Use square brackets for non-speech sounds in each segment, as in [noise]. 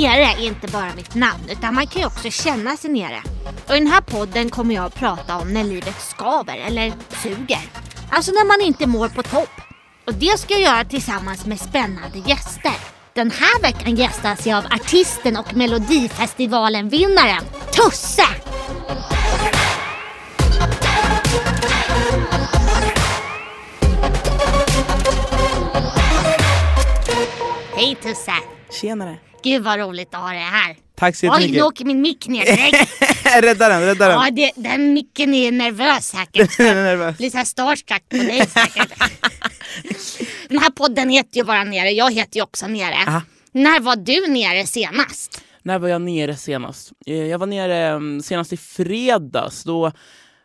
nere är inte bara mitt namn utan man kan ju också känna sig nere. Och i den här podden kommer jag att prata om när livet skaver eller suger. Alltså när man inte mår på topp. Och det ska jag göra tillsammans med spännande gäster. Den här veckan gästas jag av artisten och melodifestivalen-vinnaren Tusse! Hej Tusse! Tjenare. Gud vad roligt att ha dig här. Tack så Oj, jättemycket. nu åker min mick ner direkt. [laughs] rädda den, rädda den. Ja, det, den micken är nervös säkert. [laughs] Den är nervös. Blir såhär starstruck på dig säkert. [laughs] Den här podden heter ju bara Nere, jag heter ju också Nere. Aha. När var du nere senast? När var jag nere senast? Eh, Jag var nere mm, senast i fredags. Då,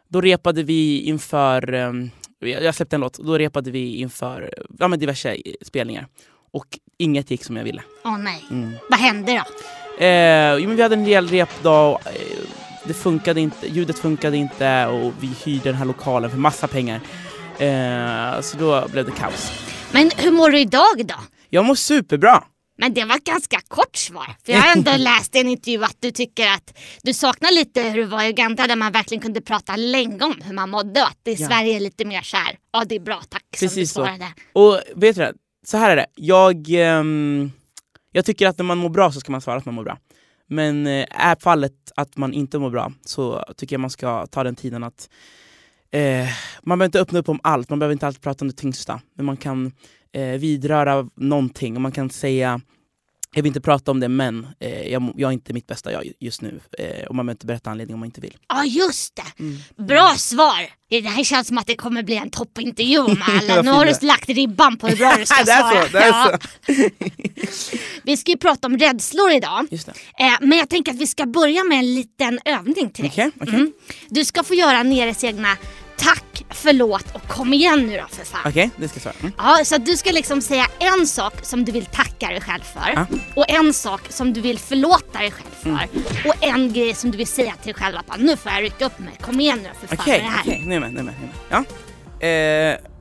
då repade vi inför... mm, Jag jag släppte en låt. Då repade vi inför ja, men diverse eh, spelningar. Och inget gick som jag ville. Åh nej, Mm. vad hände då? Eh, jo, men vi hade en rejäl repdag. och, eh, Det funkade inte, ljudet funkade inte och vi hyrde den här lokalen för massa pengar. Eh, så då blev det kaos. Men hur mår du idag då? Jag mår superbra. Men det var ett ganska kort svar. För jag har ändå [laughs] läst i en intervju att du tycker att du saknar lite hur det var i Uganda där man verkligen kunde prata länge om hur man mådde och att i Ja. Sverige är lite mer så här, ja det är bra tack som du Precis så. svarade. Och vet du det? Så här är det. Jag, um, jag tycker att när man mår bra så ska man svara att man mår bra. Men uh, är fallet att man inte mår bra så tycker jag man ska ta den tiden att uh, man behöver inte öppna upp om allt, man behöver inte alltid prata om det tyngsta. Men man kan eh, vidröra någonting och man kan säga jag vill inte prata om det men eh, jag, jag är inte mitt bästa jag just nu. Eh, och man behöver inte berätta anledningen om man inte vill. Ja just det, Mm. bra svar. Det här känns som att det kommer bli en toppintervju med [laughs] alla. Nu har du lagt ribban på hur bra du ska [laughs] svara. så, Ja. Vi ska ju prata om rädslor idag. Just. Eh, men jag tänker att vi ska börja med en liten övning till dig. Okej, okej. Mm. Du ska få göra Neres egna tack, förlåt och kom igen nu då för fan. Okej, det ska jag svara. Mm. Ja, så att du ska liksom säga en sak som du vill tacka dig själv för Ja. och en sak som du vill förlåta dig själv för Mm. och en grej som du vill säga till dig själv att bara, nu får jag rycka upp mig, kom igen nu för fan med det här. okej. Med, nu är jag med. nu är jag med. Ja. Eh,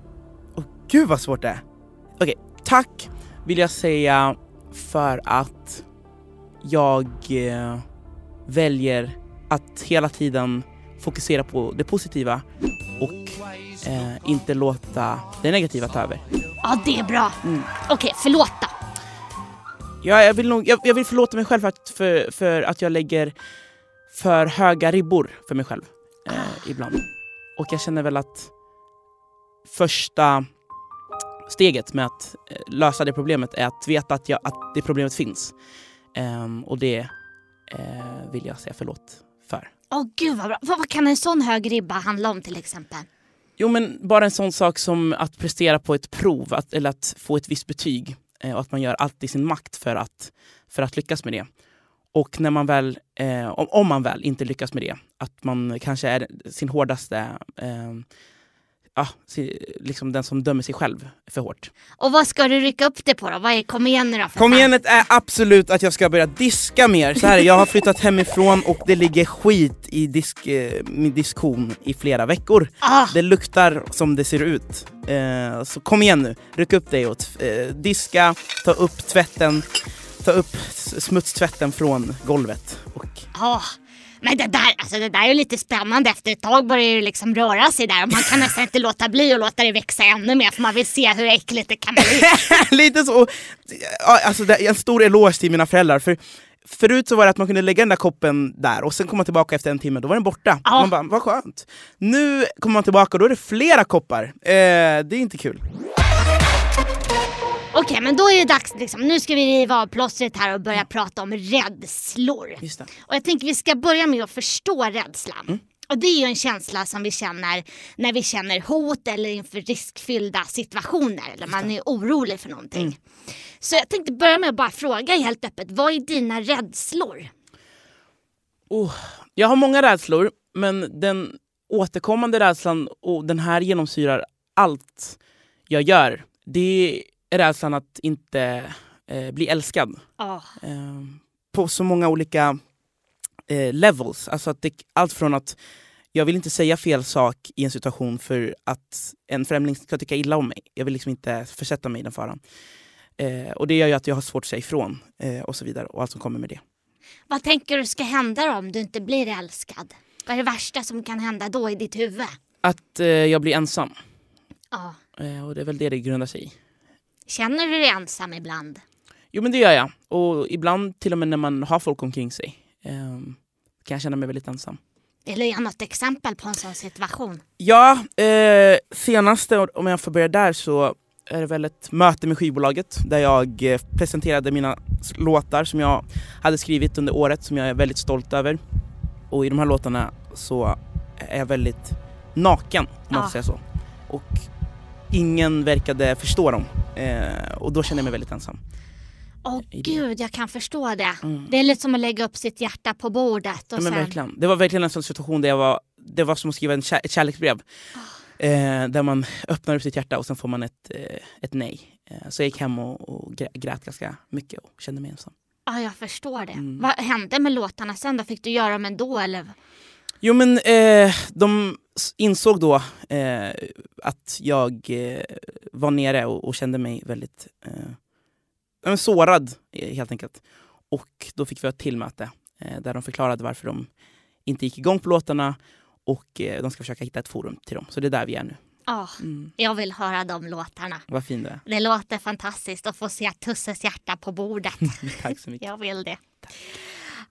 åh, gud vad svårt det är. Okej, tack vill jag säga för att jag eh, väljer att hela tiden fokusera på det positiva och eh, inte låta det negativa ta över. Ja, det är bra. Mm. Okej, förlåt då. Ja, jag, vill nog, jag, jag vill förlåta mig själv för att, för, för att jag lägger för höga ribbor för mig själv eh, ibland. Och jag känner väl att första steget med att eh, lösa det problemet är att veta att, jag, att det problemet finns. Ehm, och det eh, vill jag säga förlåt för. Åh gud vad bra. Vad, vad kan en sån hög ribba handla om till exempel? Jo men bara en sån sak som att prestera på ett prov att, eller att få ett visst betyg eh, och att man gör allt i sin makt för att, för att lyckas med det. Och när man väl, eh, om, om man väl inte lyckas med det, att man kanske är sin hårdaste, eh, si- liksom den som dömer sig själv för hårt. Och vad ska du rycka upp det på då? Vad är, kom igen nu då för Kom fan. igen är absolut att jag ska börja diska mer. Så här, jag har flyttat hemifrån och det ligger skit i disk, eh, min diskon i flera veckor. Ah, Det luktar som det ser ut. Eh, så kom igen nu, ryck upp dig och eh, diska, ta upp tvätten, ta upp smutstvätten från golvet. Och, ah. Men det där, alltså det där är ju lite spännande. Efter ett tag börjar det liksom röra sig där och man kan nästan inte låta bli att låta det växa ännu mer för man vill se hur äckligt det kan bli. [laughs] lite så, alltså en stor eloge till mina föräldrar. För Förut så var det att man kunde lägga den där koppen där och sen komma tillbaka efter en timme, då var den borta. Ja. Man bara, vad skönt. Nu kommer man tillbaka och då är det flera koppar. Eh, det är inte kul. Okej, men då är det dags. Liksom. Nu ska vi riva av plåstret här och börja prata om rädslor. Och jag tänker vi ska börja med att förstå rädslan. Mm. Och det är ju en känsla som vi känner när vi känner hot eller inför riskfyllda situationer eller man är orolig för någonting. Mm. Så jag tänkte börja med att bara fråga helt öppet, vad är dina rädslor? Oh, jag har många rädslor, men den återkommande rädslan, och den här genomsyrar allt jag gör, det är rädslan att inte eh, bli älskad. Oh. Eh, på så många olika eh, levels. Alltså att det, allt från att jag vill inte säga fel sak i en situation för att en främling ska tycka illa om mig. Jag vill liksom inte försätta mig i den faran. Eh, och det gör ju att jag har svårt att säga ifrån eh, och så vidare och allt som kommer med det. Vad tänker du ska hända då om du inte blir älskad? Vad är det värsta som kan hända då i ditt huvud? Att eh, jag blir ensam. Ja. Eh, och det är väl det det grundar sig i. Känner du dig ensam ibland? Jo men det gör jag. Och ibland till och med när man har folk omkring sig eh, kan jag känna mig väldigt ensam. Eller ge något exempel på en sån situation? Ja, eh, senaste, om jag får börja där, så är det väl ett möte med skivbolaget där jag eh, presenterade mina låtar som jag hade skrivit under året som jag är väldigt stolt över. Och i de här låtarna så är jag väldigt naken om man Ja. får säga så. Och ingen verkade förstå dem. Eh, och då kände jag mig väldigt ensam. Åh det. gud, jag kan förstå det. Mm. Det är lite som att lägga upp sitt hjärta på bordet och Ja, sen... Det var verkligen en sån situation där jag var, det var som att skriva en kär, ett kärleksbrev. Eh, där man öppnar upp sitt hjärta och sen får man ett, eh, ett nej. Eh, så jag gick hem och, och grä- grät ganska mycket och kände mig ensam. Ja, jag förstår det. Mm. Vad hände med låtarna sen då? Fick du göra dem ändå eller? Jo men eh, de insåg då eh, att jag eh, var nere och, och kände mig väldigt eh, sårad eh, helt enkelt. Och då fick vi ett till möte eh, där de förklarade varför de inte gick igång på låtarna och eh, de ska försöka hitta ett forum till dem. Så det är där vi är nu. Ja, Mm. jag vill höra de låtarna. Vad fin du är. Det låter fantastiskt att få se Tusses hjärta på bordet. [laughs] Tack så mycket. Jag vill det.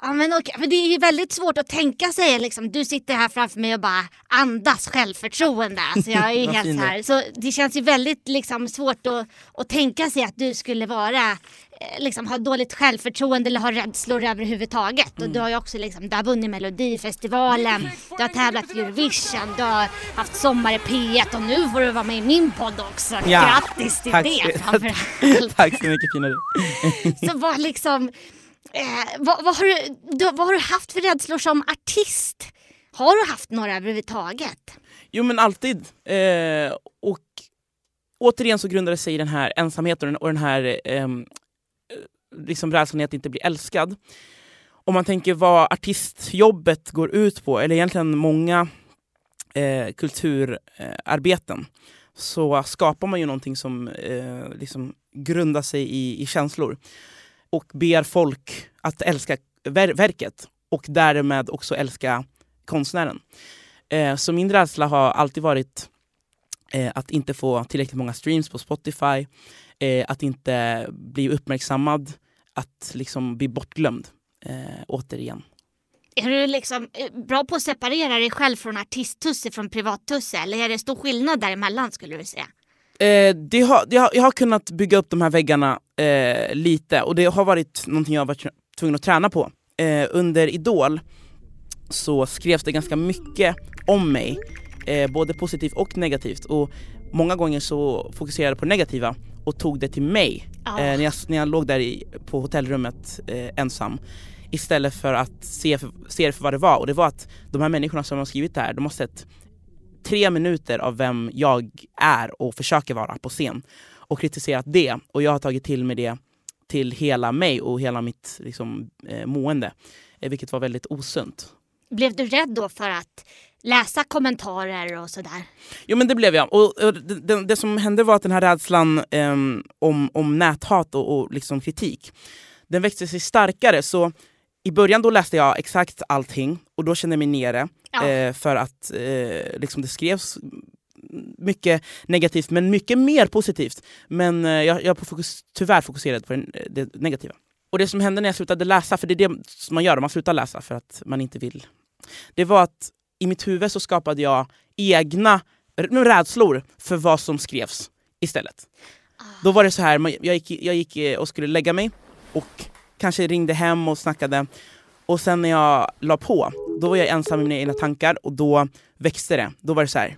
Ja, men okej, för det är ju väldigt svårt att tänka sig, liksom, du sitter här framför mig och bara andas självförtroende. Alltså jag är [laughs] helt så här. Så det känns ju väldigt liksom, svårt att, att tänka sig att du skulle vara eh, Liksom, ha dåligt självförtroende eller ha rädslor överhuvudtaget. Mm. Och du har ju också liksom, du har vunnit Melodifestivalen, du har tävlat i Eurovision, du har haft Sommar i P1 och nu får du vara med i min podd också. Ja, Grattis till tack det så- framför [laughs] allt. Tack så mycket fina du. [laughs] Så vad liksom, eh, vad, vad, har du, du, vad har du haft för rädslor som artist? Har du haft några överhuvudtaget? Jo men alltid. Eh, och återigen så grundar det sig i den här ensamheten och den- här ehm, eh, liksom rädslan i att inte bli älskad. Om man tänker vad artistjobbet går ut på, eller egentligen många eh, kulturarbeten, så skapar man ju någonting som eh, liksom grundar sig i, i känslor och ber folk att älska ver- verket och därmed också älska konstnären. Eh, så min rädsla har alltid varit eh, att inte få tillräckligt många streams på Spotify, eh, att inte bli uppmärksammad, att liksom bli bortglömd. Eh, återigen. Är du liksom eh, bra på att separera dig själv från artisttusse från privattusse? Eller är det stor skillnad däremellan skulle du säga? Eh, det har, det har, jag har kunnat bygga upp de här väggarna eh, lite och det har varit någonting jag har varit tvungen att träna på. Eh, under Idol så skrevs det ganska mycket om mig, eh, både positivt och negativt. Och många gånger så fokuserade jag på det negativa och tog det till mig Ja. eh, när, jag, när jag låg där i, på hotellrummet eh, ensam. Istället för att se, för, se det för vad det var. Och det var att de här människorna som har skrivit det här, de har sett tre minuter av vem jag är och försöker vara på scen och kritiserat det. Och jag har tagit till mig det till hela mig och hela mitt liksom, eh, mående. Eh, vilket var väldigt osunt. Blev du rädd då för att läsa kommentarer och sådär? Jo men det blev jag. Och, och det, det, det som hände var att den här rädslan ehm, om, om näthat och, och liksom kritik, den växte sig starkare. Så i början då läste jag exakt allting och då kände jag mig nere. Ja. Eh, för att eh, liksom det skrevs mycket negativt men mycket mer positivt. Men eh, jag, jag har fokus, tyvärr fokuserat på den, det negativa. Och det som hände när jag slutade läsa, för det är det som man gör, man slutar läsa för att man inte vill. Det var att i mitt huvud så skapade jag egna r- rädslor för vad som skrevs istället. Då var det så här, jag gick, jag gick eh, och skulle lägga mig och kanske ringde hem och snackade. Och sen när jag la på, då var jag ensam med mina egna tankar och då växte det. Då var det så här.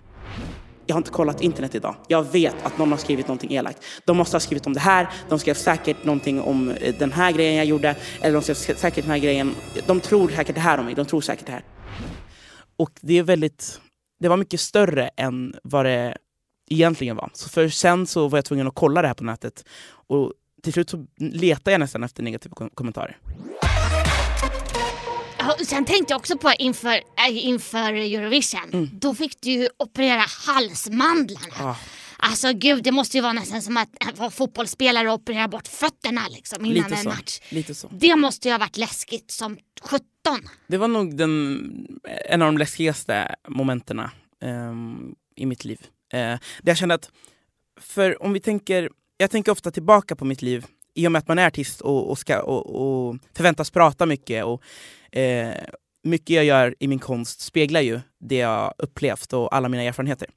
Jag har inte kollat internet idag. Jag vet att någon har skrivit någonting elakt. De måste ha skrivit om det här. De skrev säkert någonting om eh, den här grejen jag gjorde. Eller de skrev säkert den här grejen. De tror säkert det här om mig. De tror säkert det här. Och det är väldigt... Det var mycket större än vad det egentligen var. Så för sen så var jag tvungen att kolla det här på nätet. Och till slut så letade jag nästan efter negativa kom- kommentarer. Sen tänkte jag också på inför, äh, inför Eurovision. Mm. Då fick du ju operera halsmandlarna. Ah. Alltså gud, det måste ju vara nästan som att vara fotbollsspelare och operera bort fötterna liksom innan Lite en så. match. Lite så. Det måste ju ha varit läskigt som 17. Det var nog den, en av de läskigaste momenten ehm, i mitt liv. Eh, där jag kände att, för om vi tänker, jag tänker ofta tillbaka på mitt liv i och med att man är artist och, och, ska, och, och förväntas prata mycket. Och, eh, mycket jag gör i min konst speglar ju det jag upplevt och alla mina erfarenheter.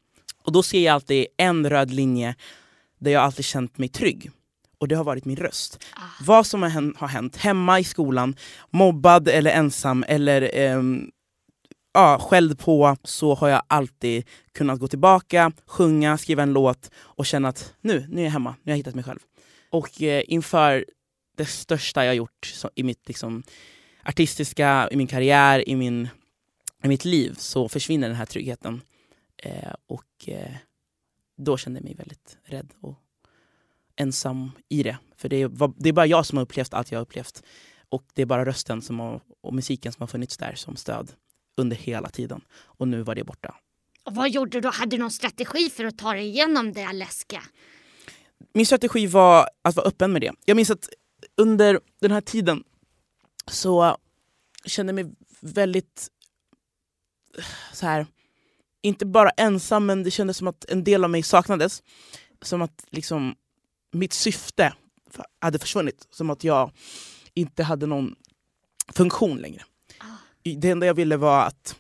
Och då ser jag alltid en röd linje där jag alltid känt mig trygg. Och det har varit min röst. Ah. Vad som har hänt, hemma i skolan, mobbad eller ensam eller ehm, ja, skälld på, så har jag alltid kunnat gå tillbaka, sjunga, skriva en låt och känna att nu, nu är jag hemma, nu har jag hittat mig själv. Och eh, inför det största jag gjort så, i mitt liksom, artistiska, i min karriär, i, min, i mitt liv så försvinner den här tryggheten. Eh, och eh, då kände jag mig väldigt rädd och ensam i det. För det är, det är bara jag som har upplevt allt jag har upplevt. Och det är bara rösten som har, och musiken som har funnits där som stöd under hela tiden. Och nu var det borta. Och vad gjorde du då? Hade du någon strategi för att ta dig igenom det läskiga? Min strategi var att vara öppen med det. Jag minns att under den här tiden så kände jag mig väldigt eh, så här, inte bara ensam men det kändes som att en del av mig saknades. Som att liksom mitt syfte hade försvunnit. Som att jag inte hade någon funktion längre. Ah. Det enda jag ville var att,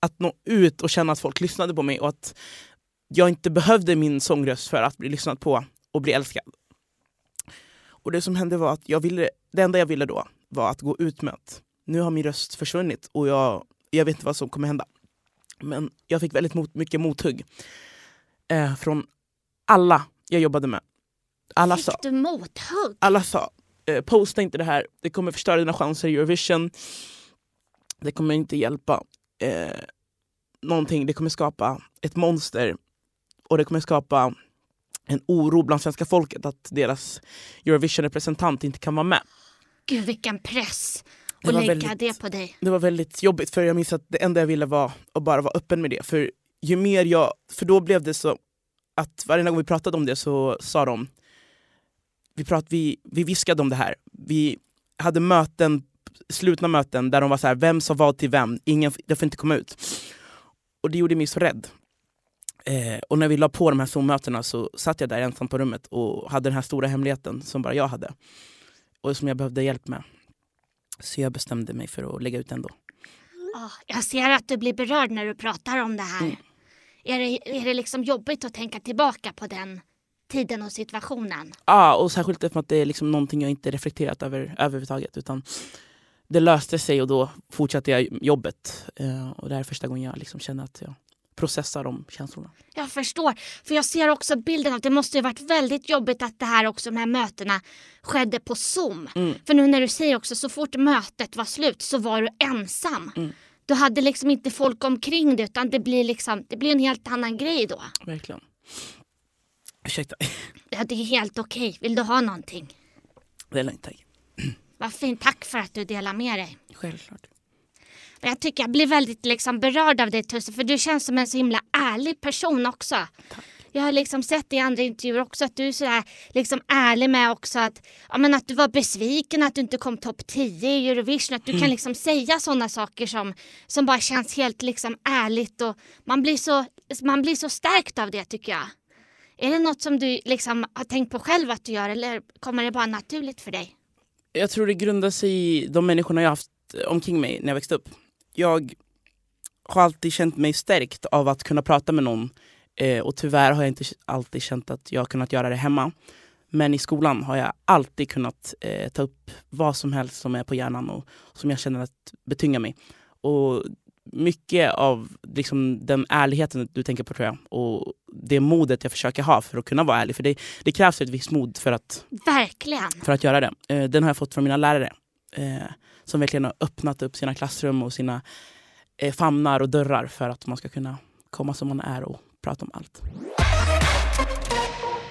att nå ut och känna att folk lyssnade på mig och att jag inte behövde min sångröst för att bli lyssnad på och bli älskad. Och det som hände var att jag ville, det enda jag ville då var att gå ut med att nu har min röst försvunnit och jag, jag vet inte vad som kommer hända. Men jag fick väldigt mot, mycket mothugg eh, från alla jag jobbade med. Alla sa, Fick du mothugg? alla sa eh, posta inte det här, det kommer förstöra dina chanser i Eurovision. Det kommer inte hjälpa eh, någonting, det kommer skapa ett monster och det kommer skapa en oro bland svenska folket att deras Eurovision-representant inte kan vara med. Gud vilken press Det att lägga väldigt- det på dig. Det var väldigt jobbigt för jag minns att det enda jag ville var att bara vara öppen med det. För ju mer jag, för då blev det så att varje gång vi pratade om det så sa de, vi, prat, vi, vi viskade om det här. Vi hade möten, slutna möten där de var så här, vem sa vad till vem, ingen, det får inte komma ut. Och det gjorde mig så rädd. Eh, och när vi la på de här Zoom-mötena så satt jag där ensam på rummet och hade den här stora hemligheten som bara jag hade. Och som jag behövde hjälp med. Så jag bestämde mig för att lägga ut ändå. Ah, jag ser att du blir berörd när du pratar om det här. Mm. Är, det, är det liksom jobbigt att tänka tillbaka på den tiden och situationen? Ja, och särskilt eftersom att det är liksom någonting jag inte reflekterat över överhuvudtaget. Utan det löste sig och då fortsatte jag jobbet. Eh, och det här är första gången jag liksom känner att jag processar de känslorna. Jag förstår. För jag ser också bilden att det måste ju varit väldigt jobbigt att det här också, de här mötena skedde på Zoom. Mm. För nu när du säger också så fort mötet var slut så var du ensam. Mm. Du hade liksom inte folk omkring dig utan det blir liksom, det blir en helt annan grej då. Verkligen. Ursäkta, [laughs] Ja, det är helt okej. Vill du ha någonting? det är lugnt. Tack. Vad fint. Tack för att du delar med dig. Självklart. Jag tycker jag blir väldigt liksom berörd av dig Tusse för du känns som en så himla ärlig person också. Jag har liksom sett i andra intervjuer också att du är sådär liksom ärlig med också att, ja, men att du var besviken att du inte kom topp 10 i Eurovision. Att du kan liksom säga sådana saker som, som bara känns helt liksom ärligt och man blir, så, man blir så stärkt av det tycker jag. Är det något som du liksom har tänkt på själv att du gör eller kommer det bara naturligt för dig? Jag tror det grundar sig i de människorna jag haft omkring mig när jag växte upp. Jag har alltid känt mig stärkt av att kunna prata med någon eh, och tyvärr har jag inte alltid känt att jag har kunnat göra det hemma. Men i skolan har jag alltid kunnat eh, ta upp vad som helst som är på hjärnan och som jag känner att betyngar mig. Och mycket av liksom, den ärligheten du tänker på tror jag och det modet jag försöker ha för att kunna vara ärlig. För det, det krävs ett visst mod för att Verkligen. för att göra det. Eh, den har jag fått från mina lärare. Eh, som verkligen har öppnat upp sina klassrum och sina eh, famnar och dörrar för att man ska kunna komma som man är och prata om allt.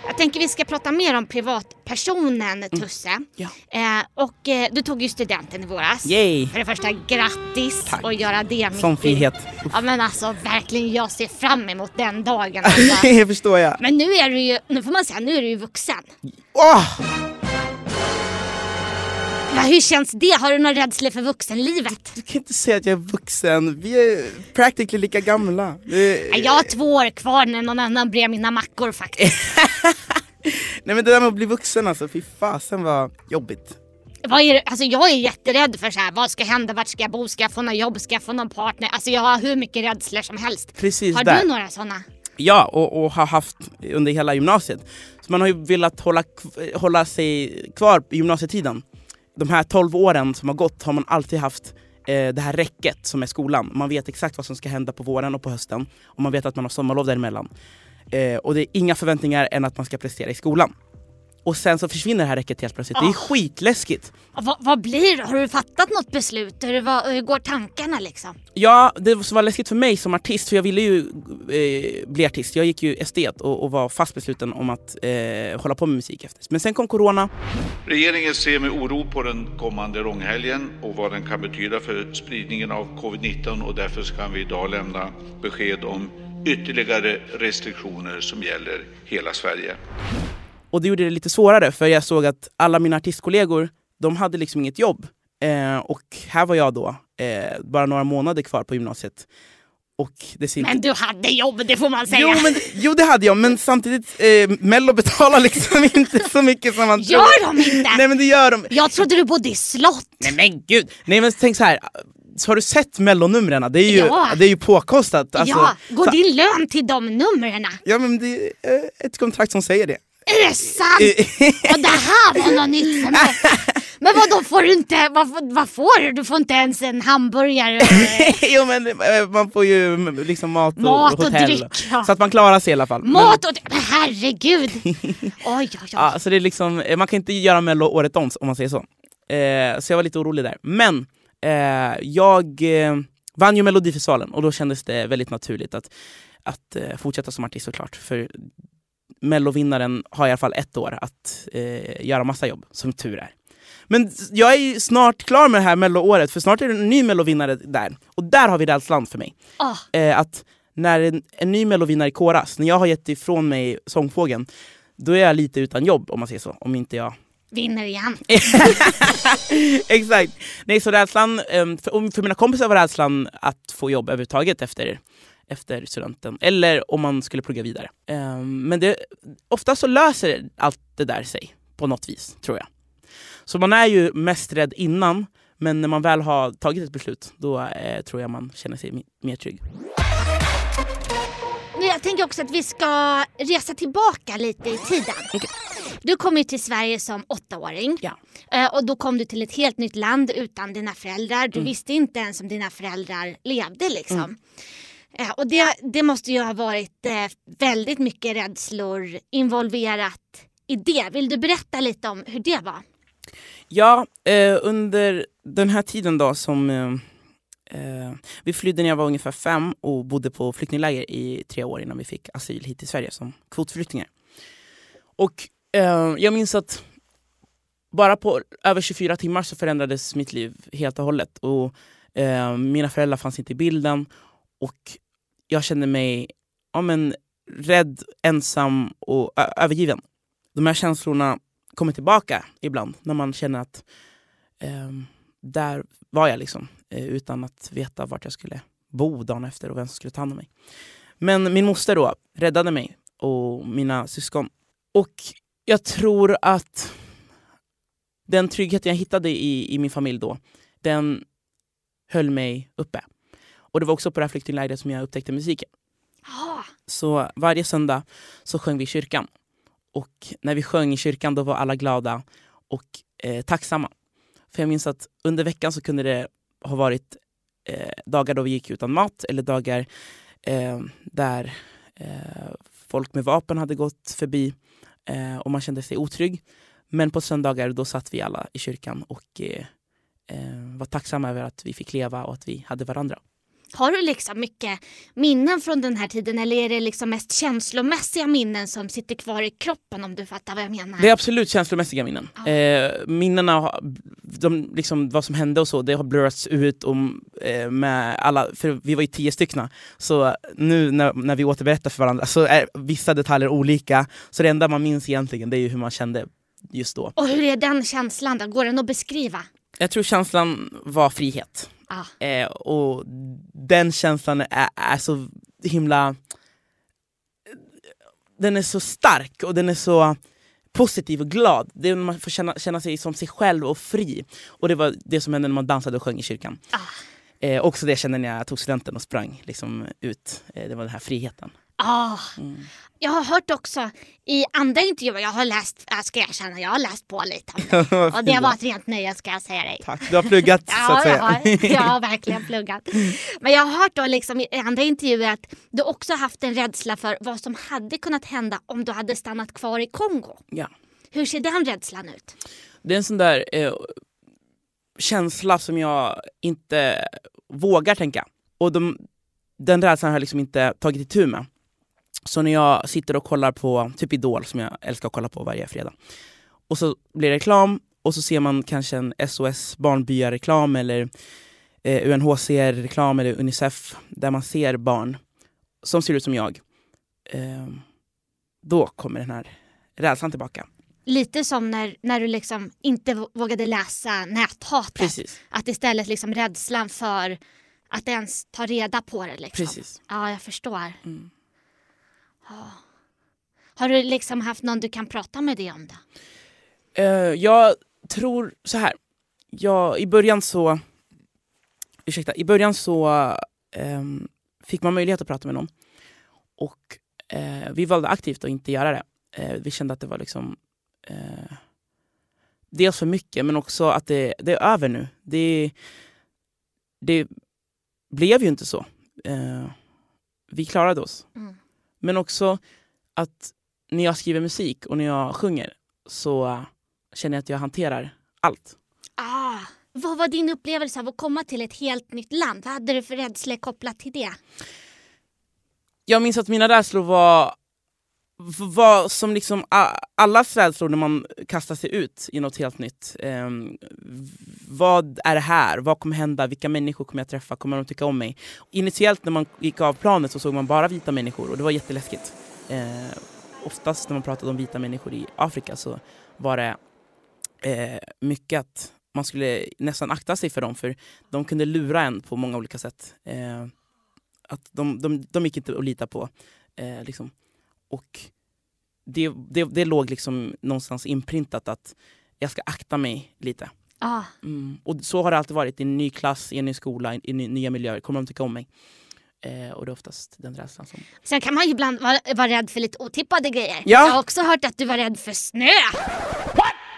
Jag tänker vi ska prata mer om privatpersonen Tusse. Mm. Ja. Eh, och eh, du tog ju studenten i våras. Yay! För det första, grattis Tack. och göra det mitt i- frihet. Ja men alltså verkligen, jag ser fram emot den dagen. [laughs] Alltså. det förstår jag. Men nu är du ju, nu får man säga, nu är du ju vuxen. Åh! Va, hur känns det? Har du någon rädsla för vuxenlivet? Du kan inte säga att jag är vuxen. Vi är practically lika gamla. Jag har två år kvar när någon annan brer mina mackor faktiskt. [laughs] Nej men det där med att bli vuxen alltså, fy fasen vad jobbigt. Vad är det? Alltså jag är jätterädd för så här, vad ska hända, vart ska jag bo, ska jag få något jobb, ska jag få någon partner? Alltså jag har hur mycket rädslor som helst. Precis Har där. du några sådana? Ja, och, och har haft under hela gymnasiet. Så man har ju velat hålla, hålla sig kvar i gymnasietiden. De här 12 åren som har gått har man alltid haft eh, det här räcket som är skolan. Man vet exakt vad som ska hända på våren och på hösten. Och man vet att man har sommarlov däremellan. Eh, och det är inga förväntningar än att man ska prestera i skolan. Och sen så försvinner det här räcket helt plötsligt. Det är Ah. skitläskigt. Och Vad, vad blir det? Har du fattat något beslut? Hur, vad, hur går tankarna liksom? Ja, det som var läskigt för mig som artist, för jag ville ju eh, bli artist. Jag gick ju estet och, och var fast besluten om att eh, hålla på med musik efter. Men sen kom corona. Regeringen ser med oro på den kommande långhelgen och vad den kan betyda för spridningen av covid-19 och därför ska vi idag lämna besked om ytterligare restriktioner som gäller hela Sverige. Och det gjorde det lite svårare för jag såg att alla mina artistkollegor, de hade liksom inget jobb. Eh, och här var jag då, eh, bara några månader kvar på gymnasiet. Och det inte... Men du hade jobb, det får man säga. Jo, men, jo det hade jag, men samtidigt, eh, Mello betalar liksom [laughs] inte så mycket som man tror. Gör de inte? Nej men det gör de. Jag trodde du bodde i slott. Nej men gud! Nej men tänk så här. Så har du sett mellonumren? Det är ju, Ja. det är ju påkostat. Alltså, ja, går så, din lön till de numren? ja men det är ett kontrakt som säger det. Är det sant? Och det här var något nytt för mig. Men vad då får du inte, vad, vad får du? Du får inte ens en hamburgare? [laughs] jo men man får ju liksom mat och, Mat och hotell. dryck, ja. Så att man klarar sig i alla fall. Mat och... Men herregud! [laughs] Oj, oj, oj. Ja, så det är liksom, man kan inte göra mello året om om man säger så. Eh, så jag var lite orolig där. Men eh, jag eh, vann ju Melodifestivalen och då kändes det väldigt naturligt att, att eh, fortsätta som artist såklart. För mellovinnaren har i alla fall ett år att eh, göra massa jobb, som tur är. Men jag är snart klar med det här melloåret för snart är det en ny mellovinnare där. Och där har vi rädslan för mig. Ah, Eh, att när en, en ny mellovinnare koras, när jag har gett ifrån mig sångfågeln, då är jag lite utan jobb om man säger så. Om inte jag vinner igen. [laughs] Exakt. Nej, så rädslan, ehm, för, för mina kompisar var rädslan att få jobb överhuvudtaget efter, efter studenten. Eller om man skulle plugga vidare. Ehm, Men det, ofta så löser allt det där sig på något vis, tror jag. Så man är ju mest rädd innan, men när man väl har tagit ett beslut, då eh, tror jag man känner sig mer trygg. Men jag tänker också att vi ska resa tillbaka lite i tiden. Okej. Du kom ju till Sverige som åttaåring. Ja. Eh, Och då kom du till ett helt nytt land utan dina föräldrar. Du Mm. visste inte ens om dina föräldrar levde liksom. Eh, Och det, det måste ju ha varit eh, väldigt mycket rädslor involverat i det. Vill du berätta lite om hur det var? Ja, eh, under den här tiden då som eh, eh vi flydde när jag var ungefär fem och bodde på flyktingläger i tre år innan vi fick asyl hit till Sverige som kvotflyktingar. Och eh, jag minns att bara på över 24 timmar så förändrades mitt liv helt och hållet. Och, eh, mina föräldrar fanns inte i bilden och jag kände mig ja, men, rädd, ensam och övergiven. De här känslorna kommer tillbaka ibland när man känner att eh, där var jag liksom eh, utan att veta vart jag skulle bo dagen efter och vem som skulle ta hand om mig. Men min moster då räddade mig och mina syskon. Och jag tror att den tryggheten jag hittade i, i min familj då, den höll mig uppe. Och det var också på det här flyktinglägret som jag upptäckte musiken. Ah, Så varje söndag så sjöng vi i kyrkan. Och när vi sjöng i kyrkan då var alla glada och eh, tacksamma. För jag minns att under veckan så kunde det ha varit eh, dagar då vi gick utan mat eller dagar eh, där eh, folk med vapen hade gått förbi eh, och man kände sig otrygg. Men på söndagar då satt vi alla i kyrkan och eh, var tacksamma över att vi fick leva och att vi hade varandra. Har du liksom mycket minnen från den här tiden eller är det liksom mest känslomässiga minnen som sitter kvar i kroppen om du fattar vad jag menar? Det är absolut känslomässiga minnen. Ja. Eh, minnena, de, liksom, vad som hände och så, det har blurrats ut om, eh, med alla, för vi var ju tio stycken. Så nu när, när vi återberättar för varandra så är vissa detaljer olika. Så det enda man minns egentligen det är ju hur man kände just då. Och hur är den känslan då? Går den att beskriva? Jag tror känslan var frihet. Ah. Eh, och den känslan är, är så himla... Den är så stark och den är så positiv och glad. Det är när man får känna, känna sig som sig själv och fri. Och det var det som hände när man dansade och sjöng i kyrkan. Ah. Eh, också det jag kände när jag tog studenten och sprang liksom, ut. Eh, det var den här friheten. Ah. Mm. Jag har hört också i andra intervjuer, jag har läst, jag ska erkänna, jag har läst på lite om [laughs] det. Och det var ett rent nöje ska jag säga dig. Tack, du har pluggat [laughs] så Ja, att jag säga. har, [laughs] jag har verkligen pluggat. Men jag har hört då liksom i andra intervjuer att du också haft en rädsla för vad som hade kunnat hända om du hade stannat kvar i Kongo. ja. Hur ser den rädslan ut? Det är en sån där eh, känsla som jag inte vågar tänka. Och de, den rädslan har jag liksom inte tagit itu med. Så när jag sitter och kollar på typ Idol, som jag älskar att kolla på varje fredag. Och så blir det reklam och så ser man kanske en SOS Barnbyar-reklam eller eh, UNHCR-reklam eller Unicef där man ser barn som ser ut som jag. Eh, då kommer den här rädslan tillbaka. Lite som när, när du liksom inte vå- vågade läsa näthatet. Precis. Att istället liksom rädslan för att ens ta reda på det. Liksom. Precis. Ja, jag förstår. Mm. Ja. Har du liksom haft någon du kan prata med det om då? Eh, jag tror så här. Jag, I början så... Ursäkta. I början så ehm, fick man möjlighet att prata med någon. Och eh, vi valde aktivt att inte göra det. Eh, vi kände att det var liksom... Eh, dels för mycket, men också att det, det är över nu. Det, det blev ju inte så. Vi klarade oss. Mm. Men också att när jag skriver musik och när jag sjunger så känner jag att jag hanterar allt. Ah, vad var din upplevelse av att komma till ett helt nytt land? Vad hade du för rädslor kopplat till det? Jag minns att mina rädslor var, vad som liksom allas rädslor när man kastar sig ut i något helt nytt. Eh, vad är det här? Vad kommer hända? Vilka människor kommer jag träffa? Kommer de tycka om mig? Initiellt när man gick av planet så såg man bara vita människor och det var jätteläskigt. Eh, oftast när man pratade om vita människor i Afrika så var det eh, mycket att man skulle nästan akta sig för dem för de kunde lura en på många olika sätt. Eh, att de, de, de gick inte att lita på. Eh, liksom. Och det, det, det låg liksom någonstans inprintat att jag ska akta mig lite. Ah, Mm. Och så har det alltid varit i en ny klass, i en ny skola, i ny, nya miljöer. Kommer de tycka om mig? Eh, och det är oftast den rädslan som... sen kan man ju ibland vara, vara rädd för lite otippade grejer. Ja. Jag har också hört att du var rädd för snö.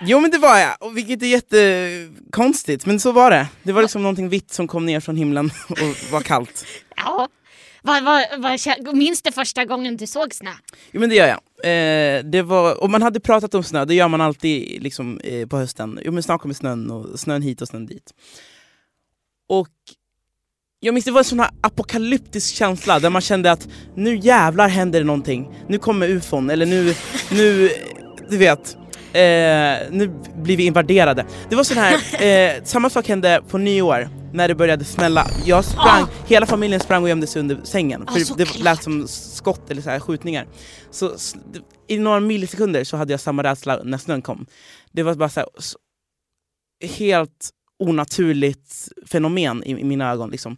Jo men det var jag, och vilket är jättekonstigt. Men så var det. Det var liksom någonting vitt som kom ner från himlen [laughs] och var kallt. Ja. Vad, vad, vad, minns du första gången du såg snö? Jo men det gör jag. Eh, det var, och man hade pratat om snö, det gör man alltid liksom, eh, på hösten. Jo men snart kommer snön, och snön hit och snön dit. Och jag minns det var en sån här apokalyptisk känsla där man kände att nu jävlar händer det någonting. Nu kommer ufon, eller nu, [laughs] nu du vet. Eh, nu blir vi invaderade. Det var sån här, [laughs] eh, samma sak hände på nyår när det började smälla. Jag sprang, Ah. hela familjen sprang och gömde sig under sängen. Ah, För det såklart. lät som skott eller så här skjutningar. Så det- i några millisekunder så hade jag samma rädsla när snön kom. Det var bara så här, s- helt onaturligt fenomen i, i mina ögon. Liksom.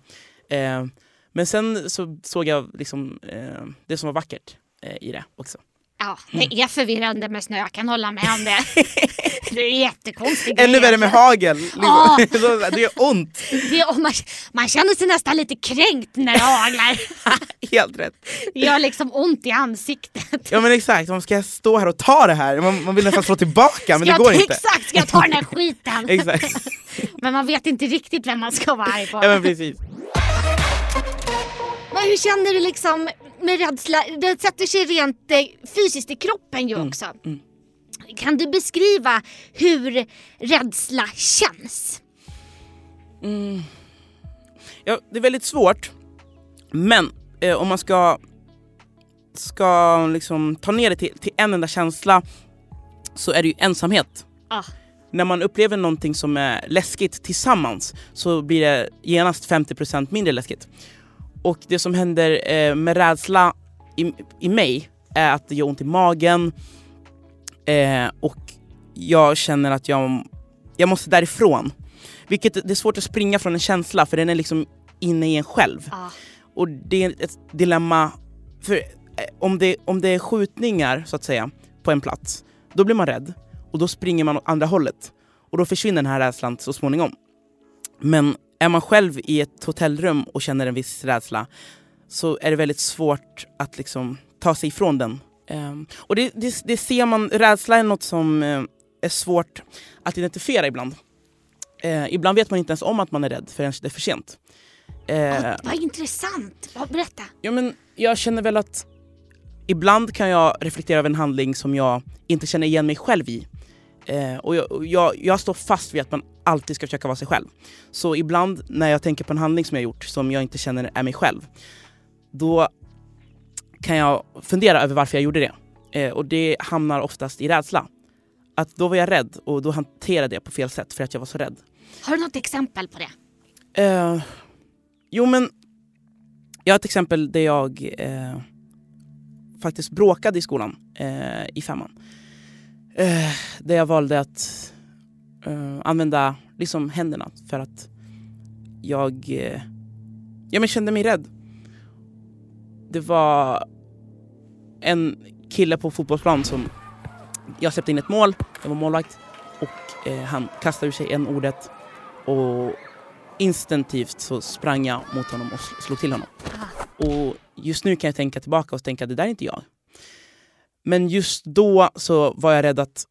Eh, men sen så såg jag liksom, eh, det som var vackert eh, i det också. Ja, det är förvirrande med snö, jag kan hålla med om det. [laughs] Det är jättekonstigt. Ännu värre med hagel! Liksom. Så [laughs] det gör ont! Det, man, man känner sig nästan lite kränkt när det haglar. [laughs] Helt rätt. Det gör liksom ont i ansiktet. Ja men exakt, man ska jag stå här och ta det här? Man, man vill nästan slå tillbaka men det går jag, inte. Exakt, ska jag ta den här skiten? Exakt. Men man vet inte riktigt vem man ska vara arg på. Ja men precis. Hur känner du liksom med rädsla? Det sätter sig rent eh, fysiskt i kroppen ju också. mm. Kan du beskriva hur rädsla känns? Ja, det är väldigt svårt Men eh, om man ska, ska liksom ta ner det till, till en enda känsla så är det ju ensamhet. Ah. När man upplever någonting som är läskigt tillsammans så blir det genast 50% mindre läskigt. Och det som händer eh, med rädsla i, i mig är att det gör ont i magen eh, och jag känner att jag, jag måste därifrån. Vilket det är svårt att springa från en känsla för den är liksom inne i en själv. Ah. Och det är ett dilemma, för eh, om det, om det är skjutningar så att säga på en plats, då blir man rädd och då springer man åt andra hållet. Och då försvinner den här rädslan så småningom. Men är man själv i ett hotellrum och känner en viss rädsla så är det väldigt svårt att liksom ta sig ifrån den. Ehm, och det, det, det ser man, rädsla är något som eh, är svårt att identifiera ibland. Eh, ibland vet man inte ens om att man är rädd förrän det är för sent. Ah, vad intressant. Ja, berätta. Ja, men jag känner väl att ibland kan jag reflektera över en handling som jag inte känner igen mig själv i. Eh, och jag, jag, jag står fast vid att man alltid ska försöka vara sig själv. Så ibland när jag tänker på en handling som jag gjort som jag inte känner är mig själv, då kan jag fundera över varför jag gjorde det. Eh, och det hamnar oftast i rädsla. Att då var jag rädd och då hanterade jag på fel sätt för att jag var så rädd. Har du något exempel på det? Eh, jo men, jag har ett exempel där jag eh, faktiskt bråkade i skolan eh, i femman. Eh, där jag valde att eh, använda liksom händerna för att jag, eh, ja, men kände mig rädd. Det var en kille på fotbollsplan som jag släppte in ett mål, jag var målvakt och eh, han kastade ur sig en ordet och instinktivt så sprang jag mot honom och sl- slog till honom. Och just nu kan jag tänka tillbaka och tänka att det där är inte jag. Men just då så var jag rädd att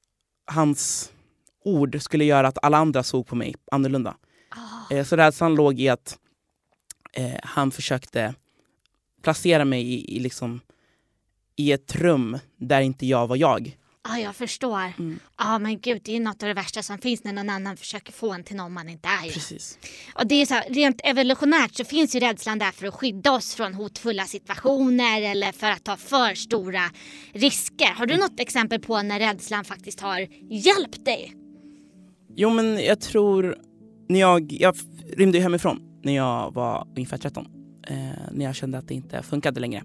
hans ord skulle göra att alla andra såg på mig annorlunda. Eh, så rädslan låg i att eh, han försökte placera mig i, i, liksom, i ett rum där inte jag var jag. Ja, jag förstår. Ja, Mm. men gud, det är något av det värsta som finns när någon annan försöker få en till någon man inte är. Precis. Och det är så här, rent evolutionärt så finns ju rädslan där för att skydda oss från hotfulla situationer eller för att ta för stora risker. Har du något exempel på när rädslan faktiskt har hjälpt dig? Jo men jag tror, när jag, jag rymde hemifrån när jag var ungefär 13. Eh, när jag kände att det inte funkade längre.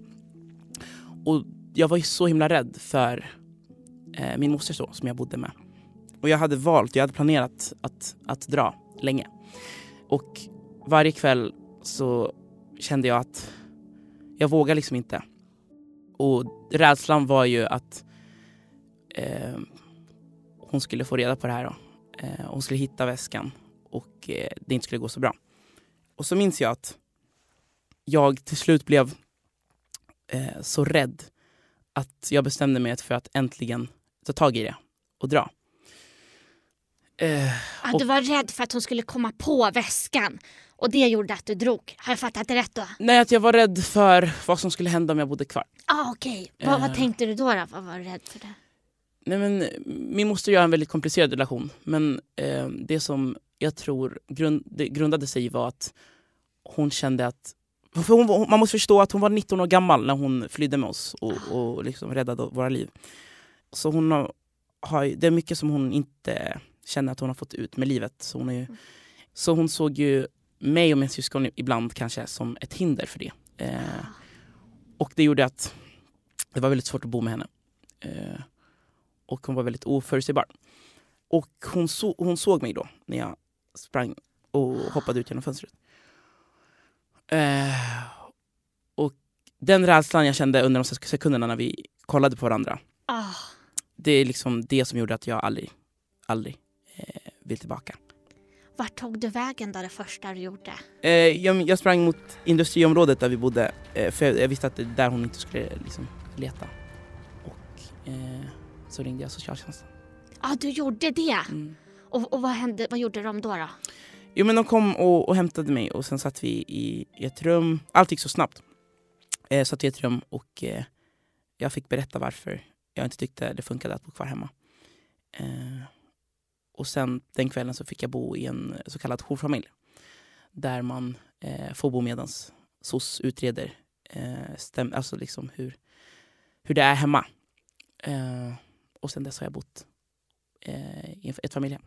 Och jag var ju så himla rädd för eh, min moster så, som jag bodde med. Och jag hade valt, jag hade planerat att, att dra länge. Och varje kväll så kände jag att jag vågar liksom inte. Och rädslan var ju att eh, hon skulle få reda på det här då. Eh, hon skulle hitta väskan och eh, det inte skulle gå så bra. Och så minns jag att jag till slut blev eh, så rädd att jag bestämde mig för att äntligen ta tag i det och dra. Eh, Ja, Och- du var rädd för att hon skulle komma på väskan och det gjorde att du drog. Har jag fattat det rätt då? nej, att jag var rädd för vad som skulle hända om jag bodde kvar. Ah, Okej, vad, vad Eh. tänkte du då, då? Vad var du rädd för det? Nej, men, min moster och jag har en väldigt komplicerad relation. Men eh, det som jag tror grund, grundade sig i var att hon kände att... Hon, man måste förstå att hon var 19 år gammal när hon flydde med oss och, och liksom räddade våra liv. Så hon har, har, det är mycket som hon inte känner att hon har fått ut med livet. Så hon, är ju, så hon såg ju mig och min syskon ibland kanske som ett hinder för det. Eh, och det gjorde att det var väldigt svårt att bo med henne. Eh, och hon var väldigt oförutsägbar. Och hon, så, hon såg mig då när jag sprang och hoppade ut genom fönstret. Eh, och den rädslan jag kände under de sekunderna när vi kollade på varandra, Ah, det är liksom det som gjorde att jag aldrig, aldrig eh, vill tillbaka. vart tog du vägen då det första du gjorde? Eh, jag, jag sprang mot industriområdet där vi bodde, eh, för jag, jag visste att det är där hon inte skulle liksom, leta. Och eh, så ringde jag socialtjänsten. Ja, ah, du gjorde det. Mm. Och, och vad, hände, vad gjorde de då? då? Jo men de kom och, och hämtade mig och sen satt vi i, i ett rum. Allt gick så snabbt. Eh, satt i ett rum och eh, jag fick berätta varför jag inte tyckte det funkade att bo kvar hemma. Eh, och sen den kvällen så fick jag bo i en så kallad jourfamilj. Där man eh, får bo medans SOS utreder eh, stäm, alltså liksom hur, hur det är hemma. Eh, och sen dess har jag bott eh, i ett familjehem.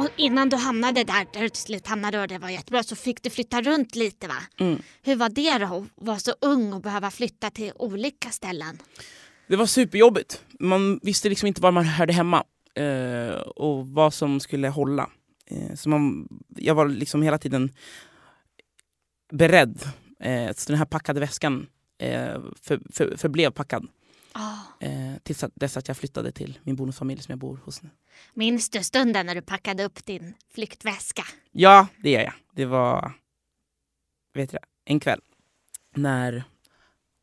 Och innan du hamnade där, där du till slut hamnade och det var jättebra, så fick du flytta runt lite va? Mm. Hur var det då att vara så ung och behöva flytta till olika ställen? Det var superjobbigt. Man visste liksom inte var man hörde hemma eh, och vad som skulle hålla. Eh, så man, jag var liksom hela tiden beredd. Eh, så den här packade väskan eh, för, för, förblev packad. Ah. Eh, tills att, dess att jag flyttade till min bonusfamilj som jag bor hos nu. Minns du stunden när du packade upp din flyktväska? Ja, det gör jag. Det var vet jag, en kväll när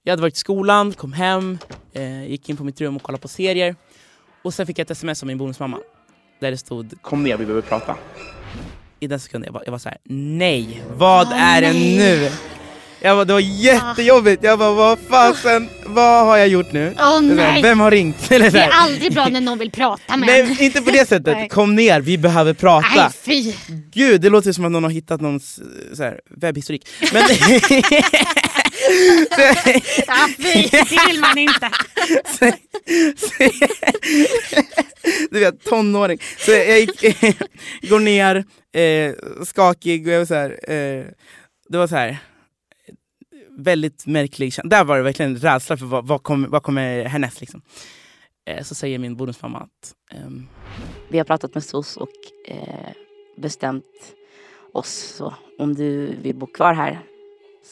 jag hade varit i skolan, kom hem, eh, gick in på mitt rum och kollade på serier. Och sen fick jag ett sms av min bonusmamma där det stod Kom ner, vi behöver prata. I den sekunden jag var jag var så här: nej, vad Åh, är det nej. nu? Jag bara, det var jättejobbigt, jag bara vad fasen, vad har jag gjort nu? Åh nej! Vem har ringt? Eller så Det är aldrig bra när någon vill prata med en. Nej, inte på det sättet. Nej. Kom ner, vi behöver prata. Nej fy! Gud, det låter som att någon har hittat någons så här, webbhistorik. Men, [laughs] [laughs] Ja, fy, det vill man inte. [laughs] du vet, tonåring. Så jag gick, går ner, eh, skakig och jag var så här, eh, det var så här väldigt märklig. Där var det verkligen rädsla för vad, vad, kommer, vad kommer härnäst. Liksom. Eh, så säger min bonusmamma att ehm, Vi har pratat med SOS och eh, bestämt oss. Så om du vill bo kvar här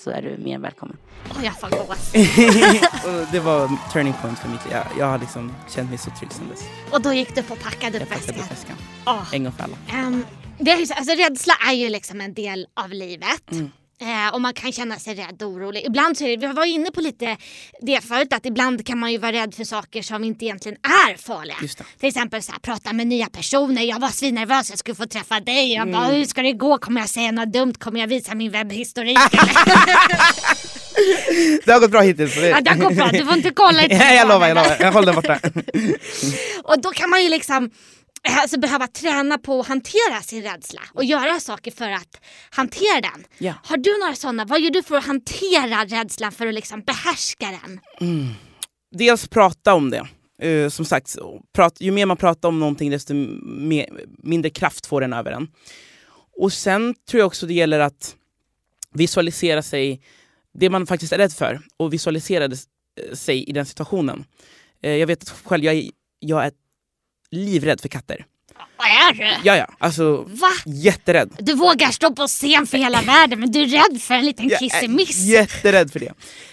så är du mer än välkommen. Åh, jag får gås. [laughs] och det var turning point för mitt liv. Jag, jag har liksom känt mig så trygg sen dess. Och då gick du på packade Jag upp packade väskan. upp väskan. Åh. En gång för alla. Ehm, det är, ju så- alltså, rädsla är ju liksom en del av livet. Mm. Eh, och man kan känna sig rädd och orolig. Ibland så är det, vi var inne på lite det förut, att ibland kan man ju vara rädd för saker som inte egentligen är farliga. Till exempel så här, prata med nya personer. Jag var svinnervös, jag skulle få träffa dig. Jag bara, Mm. hur ska det gå? Kommer jag säga något dumt? Kommer jag visa min webbhistorik? [laughs] [laughs] Det har gått bra hittills. ja, det har gått bra, du får inte kolla i [laughs] Ja, jag lovar, jag telefonen. lovar. Jag håller den borta. Och då kan man ju liksom alltså, behöva träna på att hantera sin rädsla och göra saker för att hantera den. Ja. Har du några sådana? Vad gör du för att hantera rädslan för att liksom behärska den? Dels prata om det. Eh, som sagt, prat, ju mer man pratar om någonting desto mer, mindre kraft får den över en. Och sen tror jag också det gäller att visualisera sig, det man faktiskt är rädd för, och visualisera eh, sig i den situationen. Eh, jag vet själv, jag är, jag är livrädd för katter. Vad är du? Ja, ja, alltså Va? jätterädd. Du vågar stå på scen för hela världen men du är rädd för en liten Jag är kissemiss. jätterädd för det.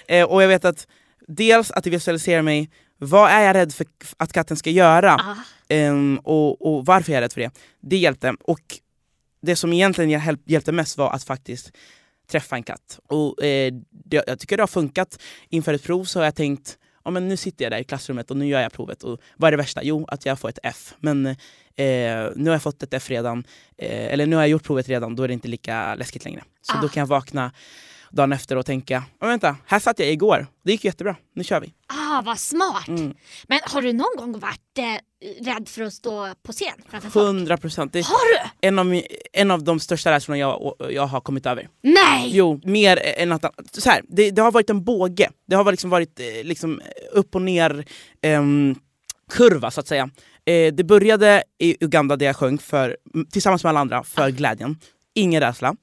Eh, och jag vet att dels att visualisera mig, vad är jag rädd för att katten ska göra? Ah. Ehm, och, och varför jag är rädd för det. Det hjälpte. Och det som egentligen hjälp, hjälpte mest var att faktiskt träffa en katt. Och, eh, det, jag tycker det har funkat. Inför ett prov så har jag tänkt, ja, men nu sitter jag där i klassrummet och nu gör jag provet. Och vad är det värsta? Jo, att jag får ett F. Men eh, nu har jag fått ett F redan, eh, eller nu har jag gjort provet redan, då är det inte lika läskigt längre. Så Ah. då kan jag vakna dagen efter och tänka, vänta, här satt jag igår. Det gick jättebra, nu kör vi. Ah, vad smart. Mm. Men har du någon gång varit eh, rädd för att stå på scen framför folk? 100 procent. Har du? en av, en av de största rädslorna jag, jag har kommit över. Nej! Jo, mer än att... Så här, det, det har varit en båge. Det har liksom varit eh, liksom, upp och ner ehm, kurva så att säga. Eh, det började i Uganda där jag sjöng för, tillsammans med alla andra för glädjen. Ingen rädsla.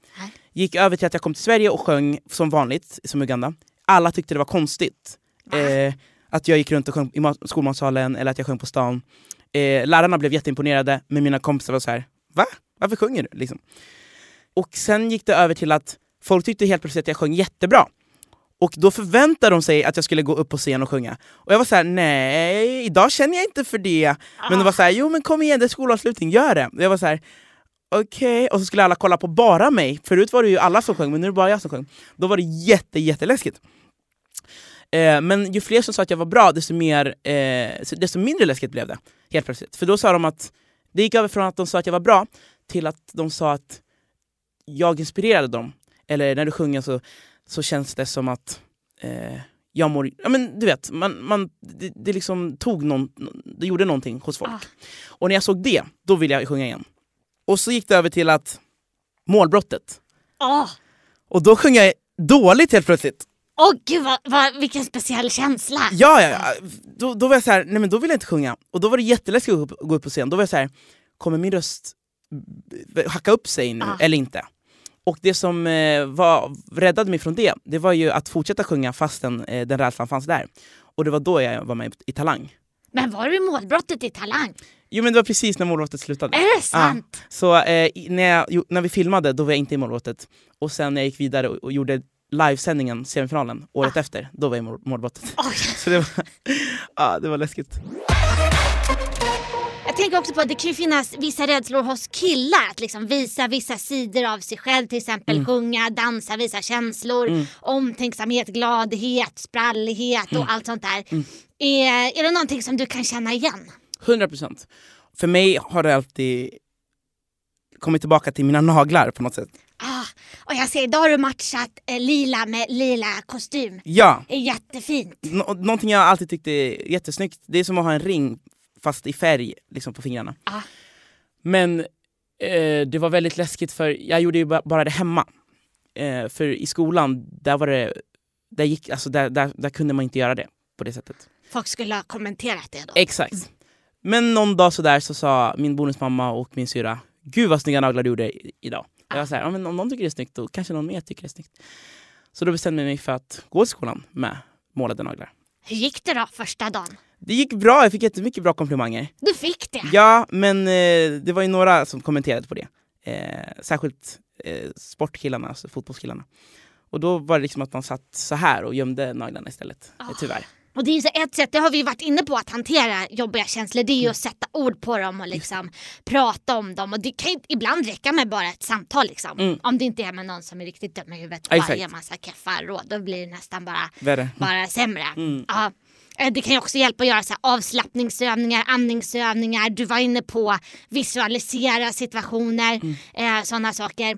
Gick över till att jag kom till Sverige och sjöng som vanligt som Uganda. Alla tyckte det var konstigt. Eh, att jag gick runt och sjöng i mat- skolmatsalen eller att jag sjöng på stan. Eh, lärarna blev jätteimponerade men mina kompisar var så här: va? Varför sjunger du? Liksom. Och sen gick det över till att folk tyckte helt plötsligt att jag sjöng jättebra. Och då förväntade de sig att jag skulle gå upp på scen och sjunga. Och jag var så här: nej, idag känner jag inte för det. Men de var så här: jo men kom igen, det är skolavslutning, gör det. Och jag var så här: okej. Och så skulle alla kolla på bara mig. Förut var det ju alla som sjöng, men nu är det bara jag som sjöng. Då var det jätte, jätteläskigt. Eh, men ju fler som sa att jag var bra, desto, mer, eh, desto mindre läskigt blev det. Helt plötsligt. För då sa de att, det gick över från att de sa att jag var bra, till att de sa att jag inspirerade dem. Eller när du sjunger så, så känns det som att eh, jag mår... Ja, men du vet, man, man, det, det liksom tog någon, det gjorde någonting hos folk. Ah. Och när jag såg det, då ville jag sjunga igen. Och så gick det över till att målbrottet. Ah, Och då sjöng jag dåligt helt plötsligt. Åh gud vad, vad, vilken speciell känsla! Ja, ja, ja. Då, då var jag så här, nej men då vill jag inte sjunga. Och då var det jätteläskigt att gå upp, gå upp på scen. Då var jag så här, kommer min röst hacka upp sig nu Ah. eller inte? Och det som eh, var, räddade mig från det, det var ju att fortsätta sjunga fastän eh, den rädslan fanns där. Och det var då jag var med i Talang. Men var du i målbrottet i Talang? Jo men det var precis när målbrottet slutade. Är det sant? Så eh, när, jag, när vi filmade då var jag inte i målbrottet. Och sen när jag gick vidare och, och gjorde livesändningen, semifinalen, året efter, då var jag i mål, målbrottet. Oj. [laughs] Så det var, ja, det var läskigt. Jag tänker också på att det kan ju finnas vissa rädslor hos killar att liksom visa vissa sidor av sig själv. Till exempel Mm. sjunga, dansa, visa känslor, omtänksamhet, gladhet, sprallighet Mm. och allt sånt där. Är, är det någonting som du kan känna igen? 100 procent. För mig har det alltid kommit tillbaka till mina naglar på något sätt. Ah, och jag ser idag har du matchat eh, lila med lila kostym. Ja, Det är jättefint. nå- någonting jag alltid tyckte är jättesnyggt. Det är som att ha en ring fast i färg liksom, på fingrarna. Ah. Men eh, det var väldigt läskigt för jag gjorde ju ba- bara det hemma. Eh, för i skolan, där var det, där, gick, alltså, där, där, där kunde man inte göra det på det sättet. Folk skulle ha kommenterat det då. Exakt. Men någon dag så där så sa min bonusmamma och min syra Gud vad snygga naglar du gjorde idag. Jag var så här, ja, men om någon tycker det är snyggt då kanske någon mer tycker det är snyggt. Så då bestämde jag mig för att gå till skolan med målade naglar. Hur gick det då första dagen? Det gick bra, jag fick jättemycket bra komplimanger. Du fick det? Ja, men eh, det var ju några som kommenterade på det. Eh, särskilt eh, sportkillarna, alltså fotbollskillarna. Och då var det liksom att man satt så här och gömde naglarna istället, eh, tyvärr. Och det är så ett sätt, det har vi varit inne på att hantera jobbiga känslor, det är ju att sätta ord på dem och liksom prata om dem. Och det kan ju ibland räcka med bara ett samtal liksom. Mm. Om det inte är med någon som är riktigt dum i huvudet och exakt. ger massa keffa råd, då blir det nästan bara, Värre. [laughs] bara sämre. Mm. Ja. Eh, Det kan ju också hjälpa att göra så avslappningsövningar, andningsövningar. Du var inne på visualisera situationer, Mm. eh, sådana saker.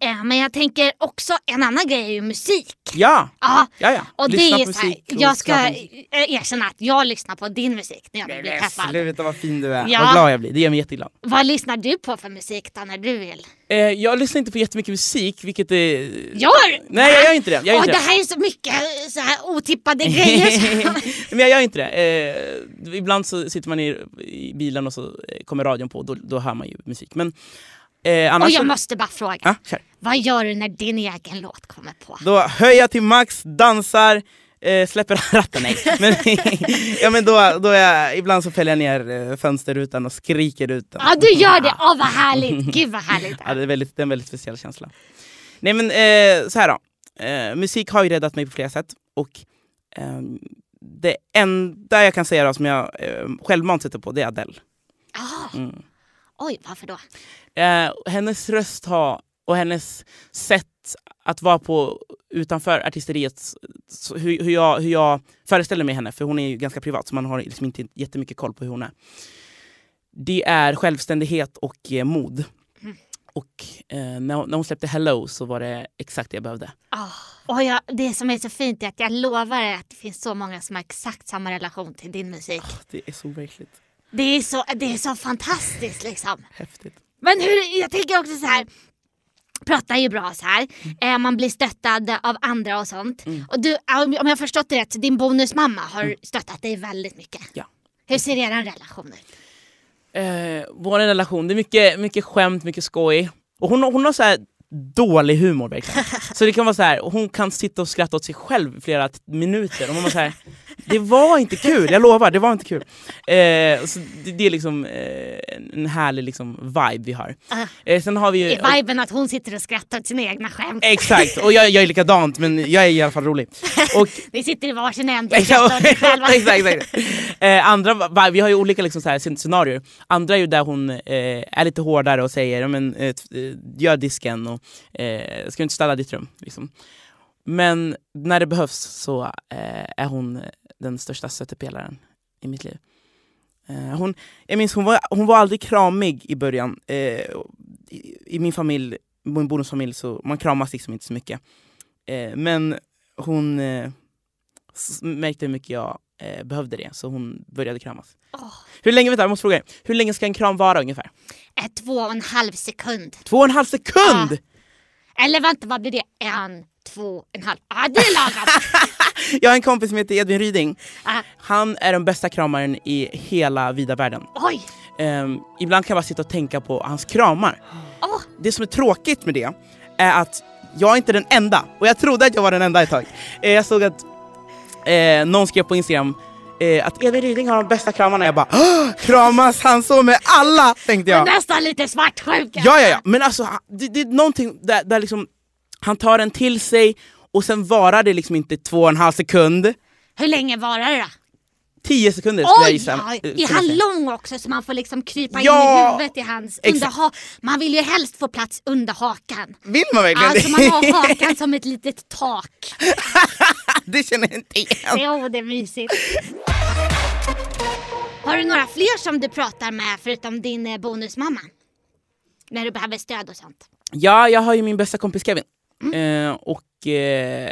Eh, men jag tänker också, en annan grej är ju musik. Ja, Ja, ja, ja. och Lyssna det är på så här, och jag ska eh, erkänna att jag lyssnar på din musik när jag blir peppad. Sluta vad fin du är, Ja. vad glad jag blir. Det gör mig jätteglad. Vad lyssnar du på för musik då när du vill? Eh, jag lyssnar inte på jättemycket musik, vilket är... Gör Nej, jag gör inte det. Jag gör inte det det. här är så mycket eh, så här otippade grejer. [laughs] Men jag gör inte det. Eh, ibland så sitter man i, i bilen och så kommer radion på, då, då hör man ju musik. Men eh. Och jag så- måste bara fråga, kör. vad gör du när din egen låt kommer på? Då höjer jag till max, dansar, eh, släpper [laughs] ratten. Nej. Men, [laughs] ja, men då, då är jag, ibland så fäller jag ner eh, fönsterrutan och skriker ut den. Ja du gör det, [laughs] åh vad härligt, gud vad härligt. Ja, det, är väldigt, det är en väldigt speciell känsla. Nej men eh, så här då. Eh, musik har ju räddat mig på flera sätt. Och ehm, det enda jag kan säga då, som jag eh, självmant sätter på det är Adele. Ah, Mm. Oj, varför då? Eh, hennes röst har, och hennes sätt att vara på utanför artisteriet, hur, hur, jag, hur jag föreställer mig henne, för hon är ju ganska privat så man har liksom inte jättemycket koll på hur hon är. Det är självständighet och eh, mod. Mm. Och eh, när, hon- när hon släppte Hello så var det exakt det jag behövde. Ah, och jag, det som är så fint är att jag lovar att det finns så många som har exakt samma relation till din musik. Det är så verkligt Det är så, det är så fantastiskt liksom. häftigt. Men hur, jag tänker också så här. Pratar ju bra så här. Eh, man blir stöttad av andra och sånt. Och du, om jag har förstått det rätt, din bonusmamma har stöttat dig väldigt mycket. Ja. Hur ser er relation ut? Eh, vår relation, det är mycket, mycket skämt, mycket skoj. Och hon, hon har så här dålig humor verkligen. [laughs] Så det kan vara så här, hon kan sitta och skratta åt sig själv i flera minuter. Och man var så här, det var inte kul, jag lovar, det var inte kul. Eh, så det, det är liksom eh, en härlig liksom, vibe vi har. Ah. Eh, sen har vi ju... Är viben att hon sitter och skrattar åt sina egna skämt? Exakt, och jag, jag är likadant men jag är i alla fall rolig. [laughs] Och Vi sitter i varsin ände och skrattar åt [laughs] exakt, själva. exakt, exakt. Eh, andra, vi har ju olika liksom, så här, scen- scenarier. Andra är ju där hon eh, är lite hårdare och säger men, eh, gör disken och ska du inte städa ditt rum. Liksom. Men när det behövs så är hon den största stöttepelaren i mitt liv. Eh, hon, jag minns hon var, hon var aldrig kramig i början. Eh, i, I min familj, min bonusfamilj, så man kramas liksom inte så mycket. Eh, men hon eh, märkte hur mycket jag eh, behövde det, så hon började kramas. Åh. Hur länge, vänta, jag måste fråga. Hur länge ska en kram vara ungefär? Eh, Två och en halv sekund. Två och en halv sekund! Eller vänta, vad blir det? En, två, en halv. Ja, det är lagom. [laughs] [laughs] Jag har en kompis som heter Edvin Ryding. Ah, Han är den bästa kramaren i hela vida världen. oj! Ehm, ibland kan jag bara sitta och tänka på hans kramar. Åh, Det som är tråkigt med det är att jag är inte den enda. Och jag trodde att jag var den enda ett tag. Eh, jag såg att eh, någon skrev på Instagram eh, att Edvin Ryding har de bästa kramarna. Jag bara "Åh, kramas han så med alla? Tänkte jag. nästan lite svartsjuk. Ja, ja, ja. Men alltså, det, det är någonting där, där liksom, han tar den till sig och sen varar det liksom inte två och en halv sekund. Hur länge varar det då? Tio sekunder skulle jag Oj! gissa. Ja, eh, är han lång också så man får liksom krypa in Ja, i huvudet i hans... exakt. Under ha man vill ju helst få plats under hakan. Vill man verkligen Alltså man har [laughs] hakan som ett litet tak. [laughs] det känner jag inte igen. Jo, det är mysigt. Har du några fler som du pratar med förutom din eh, bonusmamma? När du behöver stöd och sånt. Ja, jag har ju min bästa kompis Kevin. Eh, och eh,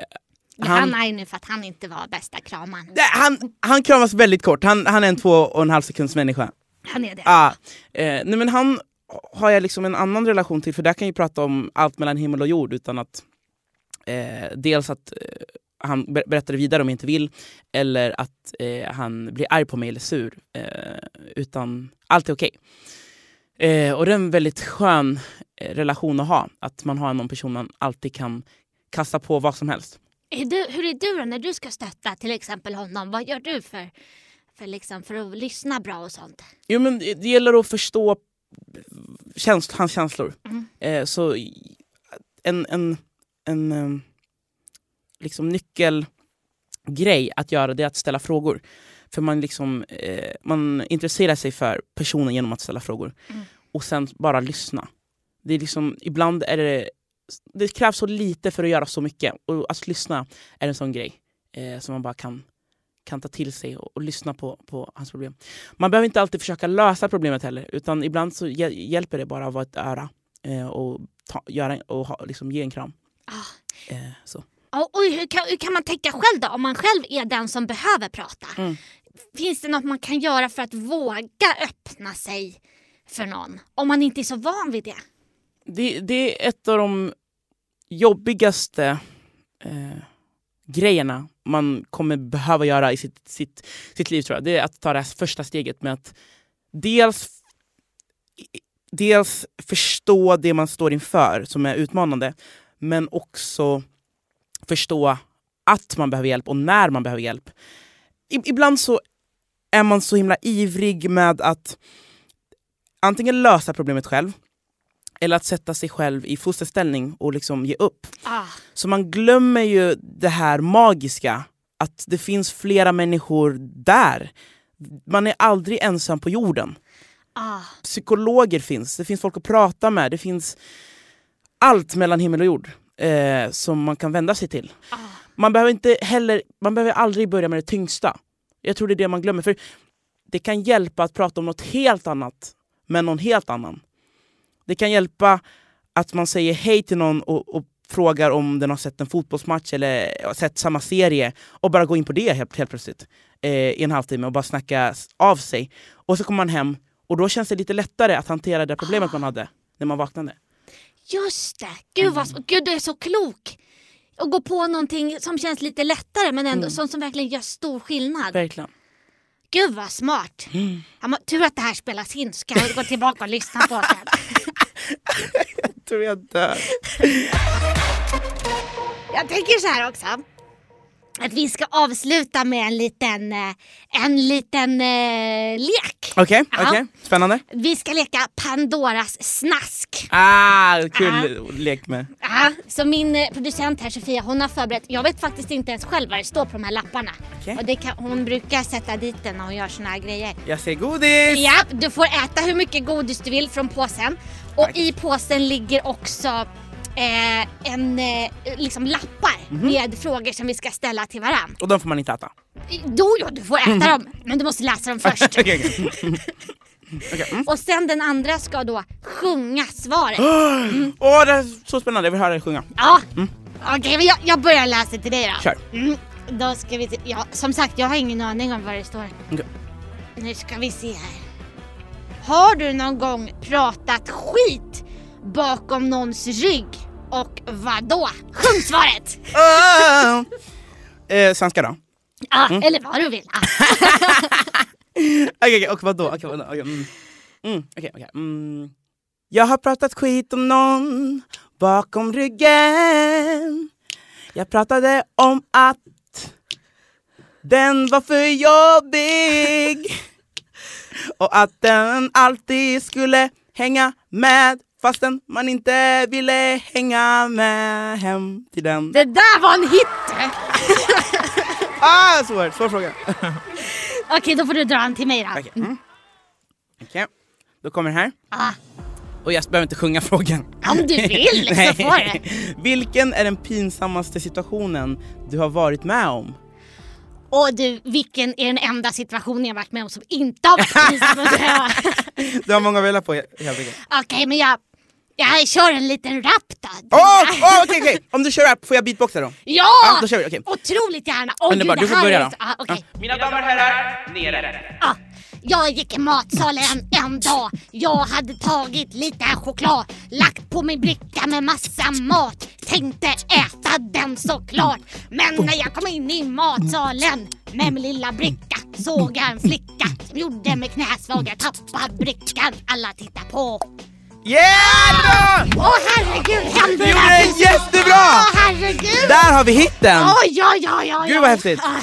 Han, han, är nu för att han inte var bästa kramaren. Han, han kramas väldigt kort. Han, han är en två och en halv sekunds människa. Han är det. Ah, eh, nej men han har jag liksom en annan relation till, för där kan jag prata om allt mellan himmel och jord utan att eh, dels att eh, han ber- berättar vidare om jag inte vill, eller att eh, han blir arg på mig eller sur. Eh, utan allt är okej. Eh, och det är en väldigt skön eh, relation att ha, att man har någon person man alltid kan kasta på vad som helst. Är du, hur är du då när du ska stötta till exempel honom? Vad gör du för, för, liksom, för att lyssna bra och sånt? Jo, men det gäller att förstå käns hans känslor. Mm. Eh, så en, en, en eh, liksom nyckelgrej att göra det är att ställa frågor. För man, liksom, eh, man intresserar sig för personen genom att ställa frågor. Mm. Och sen bara lyssna. Det är liksom, ibland är det, det krävs så lite för att göra så mycket. Och att lyssna är en sån grej eh, som man bara kan, kan ta till sig och, och lyssna på, på hans problem. Man behöver inte alltid försöka lösa problemet heller, utan ibland så hjäl- hjälper det bara att vara ett öra eh, och, ta, göra, och ha, liksom ge en kram. Ah. Eh, så. Och, och hur, kan, hur kan man tänka själv då om man själv är den som behöver prata? Mm. Finns det något man kan göra för att våga öppna sig för någon? Om man inte är så van vid det. Det, det är ett av de jobbigaste eh, grejerna man kommer behöva göra i sitt, sitt, sitt liv tror jag. Det är att ta det här första steget med att dels, dels förstå det man står inför som är utmanande, men också förstå att man behöver hjälp och när man behöver hjälp. Ibland så är man så himla ivrig med att antingen lösa problemet själv eller att sätta sig själv i fosterställning och liksom ge upp. Ah. Så man glömmer ju det här magiska, att det finns flera människor där. Man är aldrig ensam på jorden. Ah. Psykologer finns, det finns folk att prata med, det finns allt mellan himmel och jord eh, som man kan vända sig till. Ah. Man behöver, inte heller, man behöver aldrig börja med det tyngsta. Jag tror det är det man glömmer. För Det kan hjälpa att prata om något helt annat med någon helt annan. Det kan hjälpa att man säger hej till någon och, och frågar om den har sett en fotbollsmatch eller sett samma serie och bara gå in på det helt, helt plötsligt eh, i en halvtimme och bara snacka av sig. Och så kommer man hem och då känns det lite lättare att hantera det problemet man hade när man vaknade. Just det! Gud, vad, gud, du är så klok! Och gå på någonting som känns lite lättare men ändå Mm. sånt som verkligen gör stor skillnad. Verkligen. Gud vad smart! Ja, men, tur att det här spelas in så kan jag gå tillbaka och lyssna på det. [laughs] Jag tror jag dör. Jag tänker så här också. Att vi ska avsluta med en liten, eh, en liten eh, lek. Okej, Ja. okej. Spännande. Vi ska leka Pandoras snask. Ah, kul lek med. Ja, så min eh, producent här Sofia hon har förberett, jag vet faktiskt inte ens själv vad det står på de här lapparna. Okej. Och det kan, hon brukar sätta dit den när hon gör såna här grejer. Jag ser godis! Ja, du får äta hur mycket godis du vill från påsen. Och Tack. i påsen ligger också eh, en, eh, liksom lappar Mhm. med frågor som vi ska ställa till varandra. Och de får man inte äta. Då ja, du får äta dem, men du måste läsa dem först. [laughs] Okej, okej. [laughs] Okej, mm. Och sen den andra ska då sjunga svaret. [gasps] Åh, det är så spännande. Jag vill höra dig sjunga. Ja, okej, men jag, jag börjar läsa till dig då. Kör. Mm, då ska vi se. Ja, som sagt, jag har ingen aning om vad det står. Okej. Nu ska vi se här. Har du någon gång pratat skit bakom någons rygg och vad då? Sjung svaret! Oh! Eh, svenska då? Ja, Mm. eller vad du vill. [laughs] Okej, okej, och vadå? Okej, vadå? Okej, mm. Mm, okej, okej. Mm. Jag har pratat skit om någon bakom ryggen. Jag pratade om att den var för jobbig. [laughs] Och att den alltid skulle hänga med fastän man inte ville hänga med hem till den. Det där var en hit! [laughs] Ah, svår, svår fråga. [laughs] Okej, då får du dra en till mig då. Okej, mm. Okej, då kommer den här. Ah, Och jag behöver inte sjunga frågan. om du vill så [laughs] får du. Vilken är den pinsammaste situationen du har varit med om? Och du, vilken är den enda situationen jag varit med om som inte har varit pinsam? Du har många att välja på helt enkelt. Okej, men jag, jag kör en liten rap då. Åh, åh, okej, okej! Om du kör rap, får jag beatboxa då? Ja! Ja, då kör vi, okej. Otroligt gärna! Åh, Underbart, gud, du får börja då. ah, okej. Mina damer och herrar, nere! Ah, jag gick i matsalen en dag. Jag hade tagit lite choklad, lagt på min bricka med massa mat. Tänkte äta den såklart. Men när jag kom in i matsalen med min lilla bricka såg jag en flicka som gjorde mig knäsvag. Jag tappade brickan. Alla tittar på. Yeah! Åh herregud, hände Du det gjorde precis? jättebra! Åh herregud! Där har vi hitten! Oj, oj, oj, oj, Gud, vad häftigt. Ah,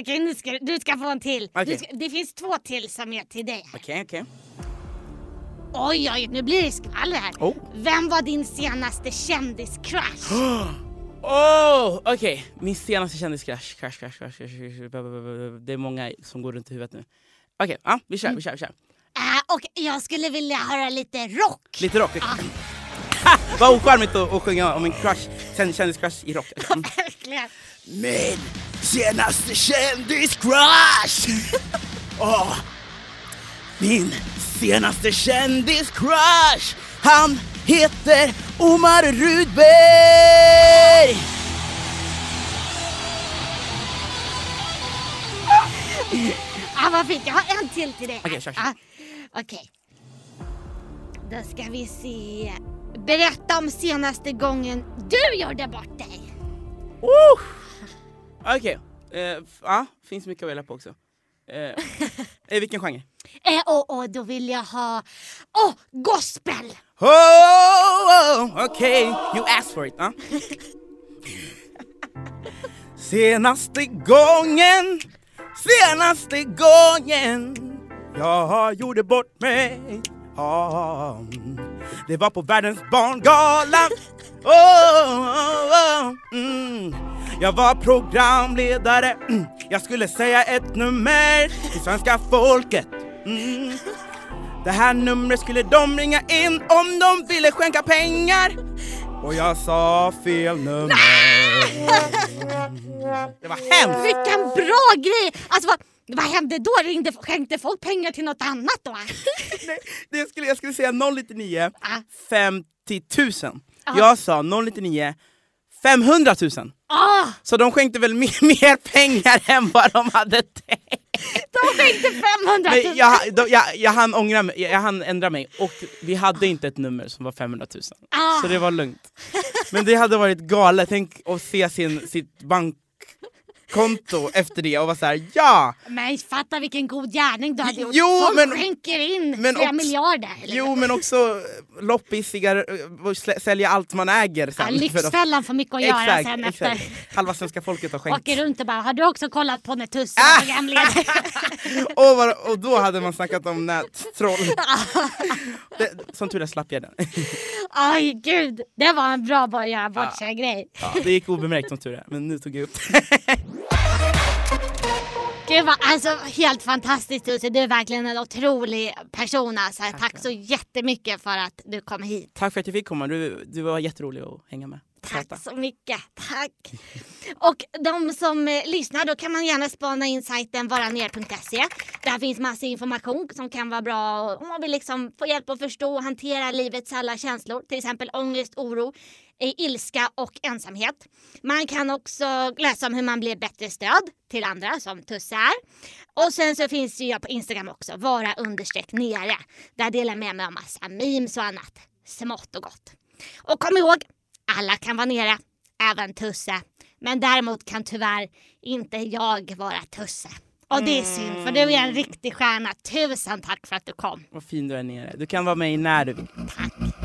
Okej, nu ska, du ska få en till. Du ska, det finns två till som är till dig. Okej, okej. Oj, oj, nu blir det skvaller här. Oh. Vem var din senaste kändiscrush? Oh, okej. Min senaste kändiscrash. Crash, crash, crash, crash, crash. Det är många som går runt i huvudet nu. Okej, ja, vi kör, vi kör, vi kör. Äh, och jag skulle vilja höra lite rock. Lite rock. Ha! [laughs] Vad ocharmigt att, att sjunga om en crush, känd- kändiscrush i rock. Mm. [laughs] verkligen. Min senaste kändiscrush! [laughs] Åh, min senaste kändiscrush! Han heter Omar Rudberg! Ah, vad fint, jag har en till till dig. Okej, kör, kör. Ah, Okej. Då ska vi se. Berätta om senaste gången du gjorde bort dig. Oh! Okej, eh, f- ja, finns mycket att välja på också. Eh, eh, vilken genre? Eh, och, och då vill jag ha... Åh, gospel! Oh, oh okej, you asked for it. Ja. [laughs] Senaste gången, senaste gången jag gjorde bort mig ja, Det var på världens barngala oh, oh, oh, mm. Jag var programledare, mm. jag skulle säga ett nummer till svenska folket mm. Det här numret skulle de ringa in om de ville skänka pengar och jag sa fel nummer Det var hemskt! Vilken bra grej! Alltså vad, vad hände då? Ringde, skänkte folk pengar till något annat då? [laughs] Nej, det skulle, jag skulle säga 099 Ah. 50 000 Ah. Jag sa 099 500 000 Ah, Så de skänkte väl mer, [laughs] mer pengar än vad de hade tänkt de skänkte 500 000! Men jag, då, jag, jag, hann ångra mig, jag hann ändra mig och vi hade inte ett nummer som var 500 000 Ah. Så det var lugnt Men det hade varit galet, tänk att se sin, sitt bankkonto efter det och vara såhär ja! Men fatta vilken god gärning du hade gjort. Jo, Folk men- skänker in men flera också- miljarder. Eller? Jo men också eh, loppisiga, eh, och sälja allt man äger sen ja, Lyxfällan får mycket att göra Exakt, sen exakt. efter. Halva svenska folket har skänkt Åker runt och bara, har du också kollat på när Tusse Ah! [laughs] var programledare? och, vad- och då hade man snackat om nättroll [laughs] Som tur är slapp jag den Aj gud, det var en bra bara göra bort sig grej. ja, Det gick obemärkt som tur är, men nu tog jag upp det [laughs] Gud vad, alltså helt fantastiskt Tusse, du är verkligen en otrolig person alltså. Tack, så jättemycket för att du kom hit. Tack för att jag fick komma, du, du var jätterolig att hänga med. Tack så mycket, tack. Och de som eh, lyssnar, då kan man gärna spana in sajten varaner.se. Där finns massa information som kan vara bra om man vill liksom få hjälp att förstå och hantera livets alla känslor. Till exempel ångest, oro, eh, ilska och ensamhet. Man kan också läsa om hur man blir bättre stöd till andra som Tusse är. Och sen så finns ju jag på Instagram också, vara understreck nere. Där delar jag med mig av massa memes och annat smått och gott. Och kom ihåg, Alla kan vara nere, även Tusse. Men däremot kan tyvärr inte jag vara Tusse. Och det är synd, för du är en riktig stjärna. Tusen tack för att du kom. Vad fin du är nere. Du kan vara med när du vill. Tack.